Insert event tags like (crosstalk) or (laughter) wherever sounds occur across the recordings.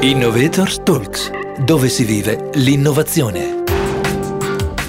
Innovators Talks, dove si vive l'innovazione.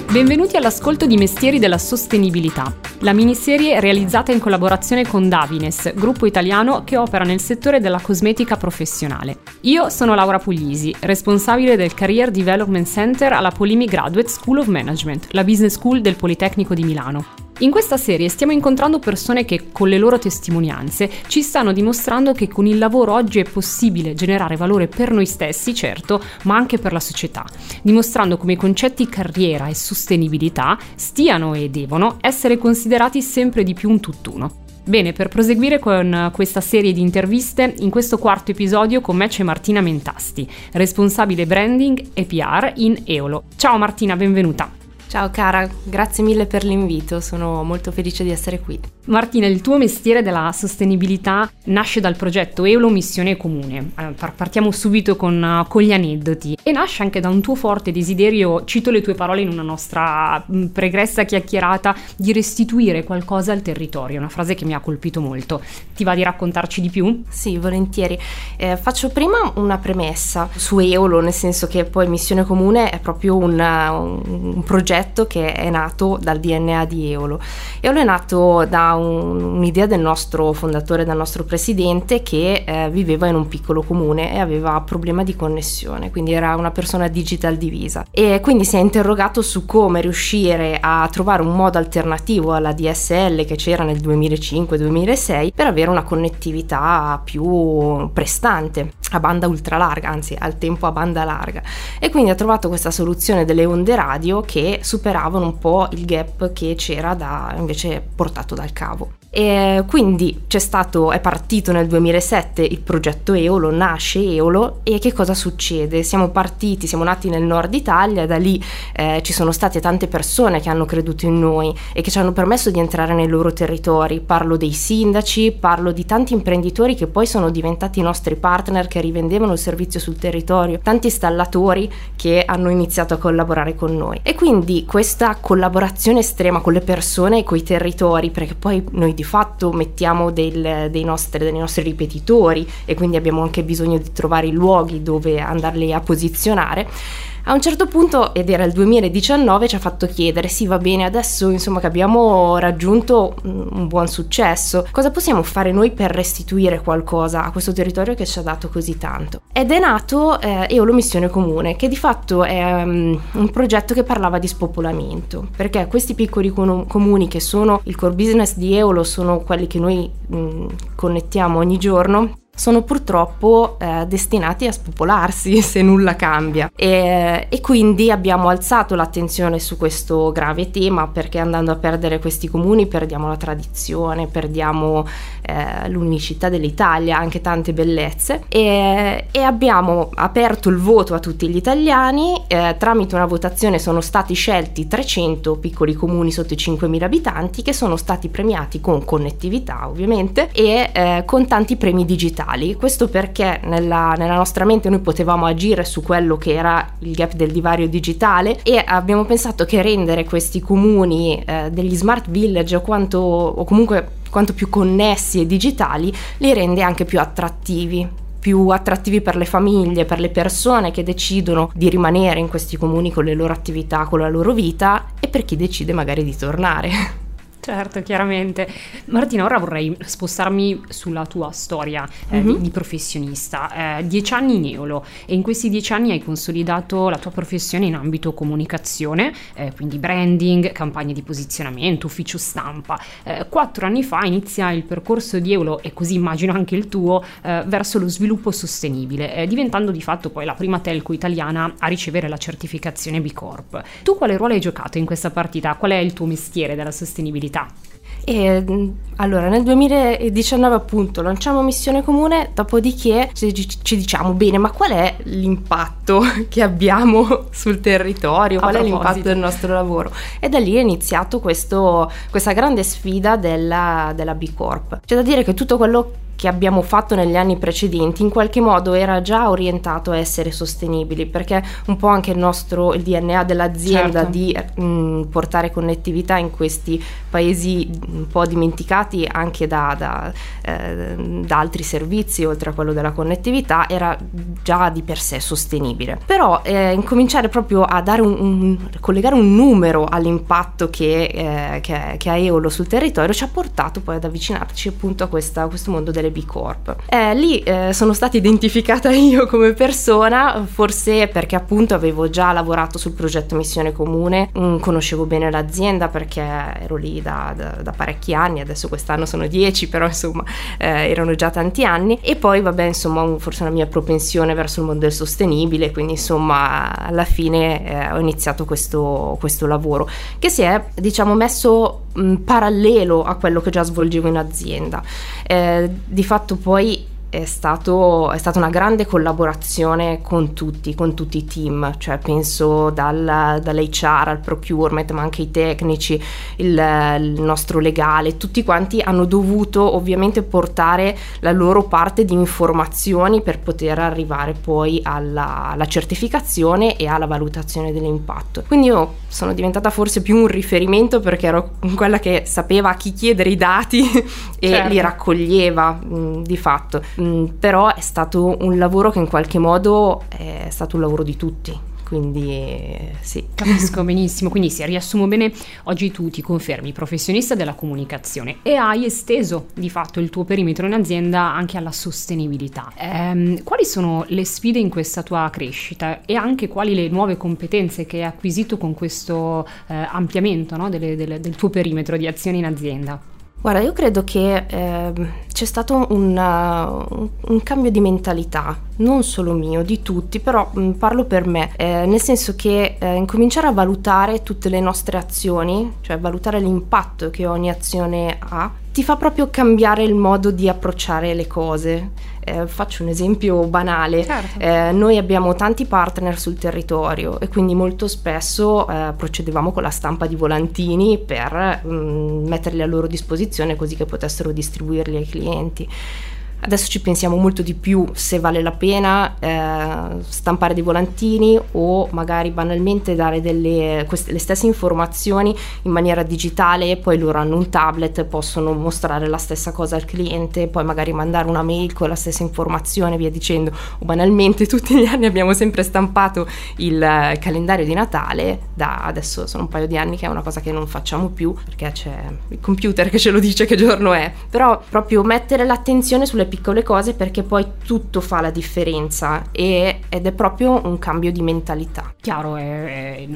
Benvenuti all'ascolto di Mestieri della Sostenibilità, la miniserie realizzata in collaborazione con Davines, gruppo italiano che opera nel settore della cosmetica professionale. Io sono Laura Puglisi, responsabile del Career Development Center alla Polimi Graduate School of Management, la business school del Politecnico di Milano. In questa serie stiamo incontrando persone che con le loro testimonianze ci stanno dimostrando che con il lavoro oggi è possibile generare valore per noi stessi, certo, ma anche per la società, dimostrando come i concetti carriera e sostenibilità stiano e devono essere considerati sempre di più un tutt'uno. Bene, per proseguire con questa serie di interviste, in questo quarto episodio con me c'è Martina Mentasti, responsabile branding e PR in Eolo. Ciao Martina, benvenuta. Ciao cara, grazie mille per l'invito, sono molto felice di essere qui. Martina, il tuo mestiere della sostenibilità nasce dal progetto Eolo Missione Comune. partiamo subito con, con, gli aneddoti e nasce anche da un tuo forte desiderio, cito le tue parole in una nostra pregressa chiacchierata, di restituire qualcosa al territorio, una frase che mi ha colpito molto. Ti va di raccontarci di più? Sì, volentieri. Eh, faccio prima una premessa su Eolo, nel senso che poi Missione Comune è proprio un, un progetto che è nato dal DNA di Eolo. Eolo è nato da un, un'idea del nostro fondatore, del nostro presidente che eh, viveva in un piccolo comune e aveva problema di connessione, quindi era una persona digital divisa e quindi si è interrogato su come riuscire a trovare un modo alternativo alla DSL che c'era nel 2005-2006 per avere una connettività più prestante a banda ultra larga, anzi al tempo a banda larga. E quindi ha trovato questa soluzione delle onde radio che superavano un po' il gap che c'era da, invece portato dal cavo. E quindi stato, è partito nel 2007 il progetto Eolo, nasce Eolo e che cosa succede? Siamo partiti, siamo nati nel nord Italia, da lì eh, ci sono state tante persone che hanno creduto in noi e che ci hanno permesso di entrare nei loro territori. Parlo dei sindaci, parlo di tanti imprenditori che poi sono diventati i nostri partner che rivendevano il servizio sul territorio, tanti installatori che hanno iniziato a collaborare con noi. E quindi questa collaborazione estrema con le persone e con i territori, perché poi noi di fatto mettiamo del, dei, nostri, dei nostri ripetitori e quindi abbiamo anche bisogno di trovare i luoghi dove andarli a posizionare a un certo punto, ed era il 2019, ci ha fatto chiedere, sì va bene, adesso insomma che abbiamo raggiunto un buon successo, cosa possiamo fare noi per restituire qualcosa a questo territorio che ci ha dato così tanto? Ed è nato eh, Eolo Missione Comune, che di fatto è um, un progetto che parlava di spopolamento, perché questi piccoli com- comuni che sono il core business di Eolo, sono quelli che noi mh, connettiamo ogni giorno, sono purtroppo eh, destinati a spopolarsi (laughs) se nulla cambia. E, e, quindi abbiamo alzato l'attenzione su questo grave tema perché andando a perdere questi comuni perdiamo la tradizione, perdiamo eh, l'unicità dell'Italia, anche tante bellezze. E, e, abbiamo aperto il voto a tutti gli italiani, eh, tramite una votazione sono stati scelti 300 piccoli comuni sotto i 5.000 abitanti che sono stati premiati con connettività ovviamente e eh, con tanti premi digitali digitali. Questo perché nella, nella, nostra mente noi potevamo agire su quello che era il gap del divario digitale e abbiamo pensato che rendere questi comuni eh, degli smart village o, quanto, o comunque quanto più connessi e digitali li rende anche più attrattivi più attrattivi per le famiglie, per le persone che decidono di rimanere in questi comuni con le loro attività, con la loro vita e per chi decide magari di tornare. (laughs) Certo, chiaramente. Martina, ora vorrei spostarmi sulla tua storia eh, mm-hmm. di, professionista. Eh, dieci anni in Eolo e in questi dieci anni hai consolidato la tua professione in ambito comunicazione, eh, quindi branding, campagne di posizionamento, ufficio stampa. Eh, quattro anni fa inizia il percorso di Eolo, e così immagino anche il tuo, eh, verso lo sviluppo sostenibile, eh, diventando di fatto poi la prima telco italiana a ricevere la certificazione B Corp. Tu quale ruolo hai giocato in questa partita? Qual è il tuo mestiere della sostenibilità? Attività? E allora nel 2019 appunto lanciamo Missione Comune, dopodiché ci, ci, diciamo bene ma qual è l'impatto (laughs) che abbiamo sul territorio, qual è l'impatto del nostro lavoro? E da lì è iniziato questo, questa grande sfida della, della B Corp. C'è da dire che tutto quello che abbiamo fatto negli anni precedenti in qualche modo era già orientato a essere sostenibili perché un po' anche il nostro il DNA dell'azienda certo. di mh, portare connettività in questi paesi un po' dimenticati anche da, da, eh, da altri servizi oltre a quello della connettività era già di per sé sostenibile però eh, incominciare proprio a dare un, un, collegare un numero all'impatto che, eh, che, che ha Eolo sul territorio ci ha portato poi ad avvicinarci appunto a, questa, a questo mondo delle B Corp. Eh, lì eh, sono stata identificata (laughs) io come persona, forse perché appunto avevo già lavorato sul progetto Missione Comune, mm, conoscevo bene l'azienda perché ero lì da, da, da, parecchi anni, adesso quest'anno sono dieci, però insomma eh, erano già tanti anni e poi vabbè insomma un, forse una mia propensione verso il mondo del sostenibile, quindi insomma alla fine eh, ho iniziato questo, questo lavoro che si è diciamo messo mh, parallelo a quello che già svolgevo in azienda. Eh, di fatto poi è, stato, è, stata una grande collaborazione con tutti, con tutti i team, cioè penso dal, dall'HR al procurement, ma anche i tecnici, il, il, nostro legale, tutti quanti hanno dovuto ovviamente portare la loro parte di informazioni per poter arrivare poi alla, alla certificazione e alla valutazione dell'impatto. Quindi io sono diventata forse più un riferimento perché ero quella che sapeva a chi chiedere i dati (laughs) e certo. li raccoglieva mh, di fatto Mm, però è stato un lavoro che in qualche modo è stato un lavoro di tutti quindi sì. Capisco benissimo, quindi se riassumo bene, oggi tu ti confermi professionista della comunicazione e hai esteso di fatto il tuo perimetro in azienda anche alla sostenibilità. Ehm, quali sono le sfide in questa tua crescita e anche quali le nuove competenze che hai acquisito con questo eh, ampliamento no, delle, delle, del tuo perimetro di azione in azienda? Guarda, io credo che eh, c'è stato un, uh, un, cambio di mentalità, non solo mio, di tutti, però mh, parlo per me, eh, nel senso che eh, incominciare a valutare tutte le nostre azioni, cioè valutare l'impatto che ogni azione ha, ti fa proprio cambiare il modo di approcciare le cose. Eh, faccio un esempio banale, certo. eh, noi abbiamo tanti partner sul territorio e quindi molto spesso eh, procedevamo con la stampa di volantini per mh, mm, metterli a loro disposizione così che potessero distribuirli ai clienti. Adesso ci pensiamo molto di più se vale la pena eh, stampare dei volantini o magari banalmente dare delle, queste, le stesse informazioni in maniera digitale, poi loro hanno un tablet, possono mostrare la stessa cosa al cliente, poi magari mandare una mail con la stessa informazione, via dicendo. O banalmente tutti gli anni abbiamo sempre stampato il eh, calendario di Natale, da adesso sono un paio di anni che è una cosa che non facciamo più perché c'è il computer che ce lo dice che giorno è, però proprio mettere l'attenzione sulle piccole cose perché poi tutto fa la differenza e, ed è proprio un cambio di mentalità. Chiaro, è, è,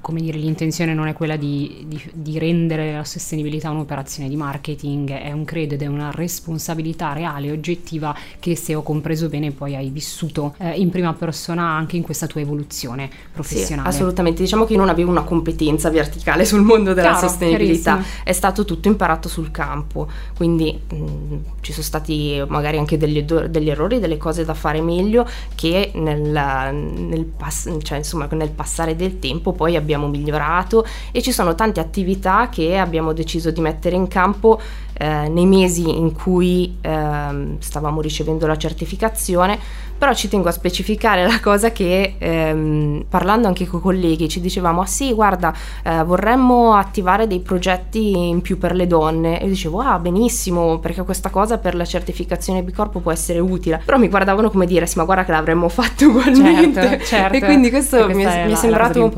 come dire, l'intenzione non è quella di, di, di, rendere la sostenibilità un'operazione di marketing, è un credo ed è una responsabilità reale e oggettiva che se ho compreso bene poi hai vissuto eh, in prima persona anche in questa tua evoluzione professionale. Sì, assolutamente, diciamo che io non avevo una competenza verticale sul mondo della Chiaro, sostenibilità, è stato tutto imparato sul campo, quindi mh, ci sono stati magari anche degli, degli, errori, delle cose da fare meglio che nel, nel, pass- cioè, insomma, nel passare del tempo poi abbiamo migliorato e ci sono tante attività che abbiamo deciso di mettere in campo eh, nei mesi in cui eh, stavamo ricevendo la certificazione, però ci tengo a specificare la cosa che ehm, parlando anche con i colleghi ci dicevamo ah sì guarda eh, vorremmo attivare dei progetti in più per le donne. E dicevo ah benissimo perché questa cosa per la certificazione B Corpo può essere utile. Però mi guardavano come dire sì ma guarda che l'avremmo fatto (laughs) ugualmente. Certo, certo. e quindi questo mi è, mi è sembrato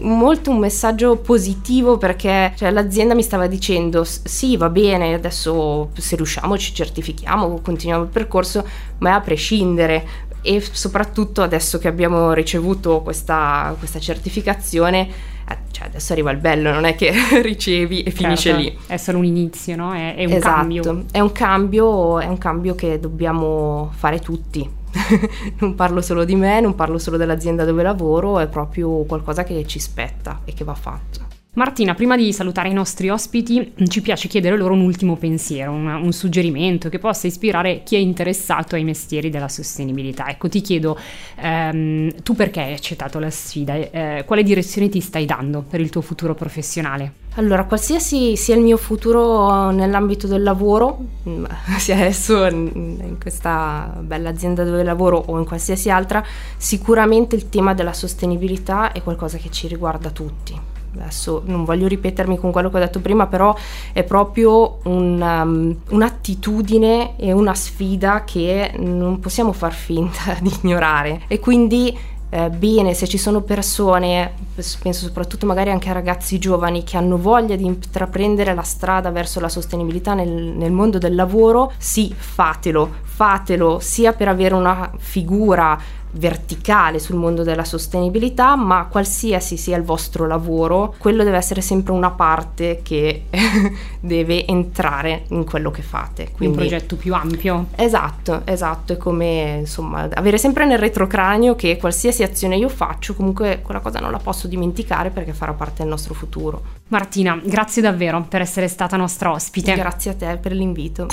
molto un messaggio positivo perché cioè, l'azienda mi stava dicendo sì va bene adesso se riusciamo ci certifichiamo, continuiamo il percorso, ma è a prescindere e soprattutto adesso che abbiamo ricevuto questa, questa certificazione eh, cioè adesso arriva il bello, non è che (laughs) ricevi e finisce certo, lì. È solo un inizio, no? È, è un esatto, cambio. È un cambio, è un cambio che dobbiamo fare tutti. (laughs) non parlo solo di me, non parlo solo dell'azienda dove lavoro, è proprio qualcosa che ci spetta e che va fatto. Martina, prima di salutare i nostri ospiti, ci piace chiedere loro un ultimo pensiero, un, un, suggerimento che possa ispirare chi è interessato ai mestieri della sostenibilità. Ecco, ti chiedo, ehm, tu perché hai accettato la sfida? Eh, quale direzione ti stai dando per il tuo futuro professionale? Allora, qualsiasi sia il mio futuro nell'ambito del lavoro, mm, (laughs) sia adesso in questa bella azienda dove lavoro o in qualsiasi altra, sicuramente il tema della sostenibilità è qualcosa che ci riguarda tutti adesso non voglio ripetermi con quello che ho detto prima, però è proprio un, um, un'attitudine e una sfida che non possiamo far finta (laughs) di ignorare. E quindi eh, bene se ci sono persone, penso soprattutto magari anche a ragazzi giovani che hanno voglia di intraprendere la strada verso la sostenibilità nel, nel mondo del lavoro, sì, fatelo, fatelo sia per avere una figura verticale sul mondo della sostenibilità, ma qualsiasi sia il vostro lavoro, quello deve essere sempre una parte che (laughs) deve entrare in quello che fate. Quindi, un progetto più ampio. Esatto, esatto, è come insomma avere sempre nel retrocranio che qualsiasi azione io faccio, comunque quella cosa non la posso dimenticare perché farà parte del nostro futuro. Martina, grazie davvero per essere stata nostra ospite. Grazie a te per l'invito.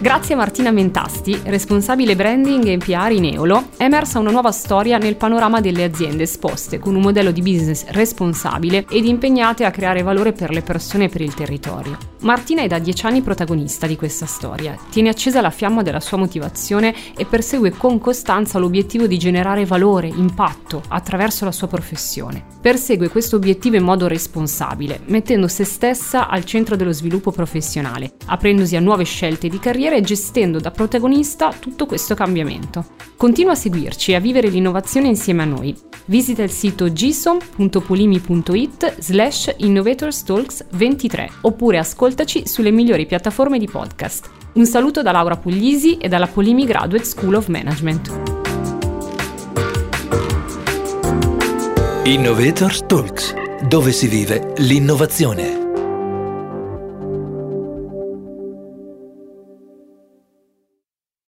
Grazie a Martina Mentasti, responsabile branding e PR in Eolo, è emersa una nuova storia nel panorama delle aziende esposte con un modello di business responsabile ed impegnate a creare valore per le persone e per il territorio. Martina è da dieci anni protagonista di questa storia, tiene accesa la fiamma della sua motivazione e persegue con costanza l'obiettivo di generare valore, impatto attraverso la sua professione. Persegue questo obiettivo in modo responsabile, mettendo se stessa al centro dello sviluppo professionale, aprendosi a nuove scelte di carriera e gestendo da protagonista tutto questo cambiamento. Continua a seguirci e a vivere l'innovazione insieme a noi. Visita il sito gison.polimi.it slash innovatorstalks23 oppure ascoltaci sulle migliori piattaforme di podcast. Un saluto da Laura Puglisi e dalla Polimi Graduate School of Management. Innovators Talks, dove si vive l'innovazione.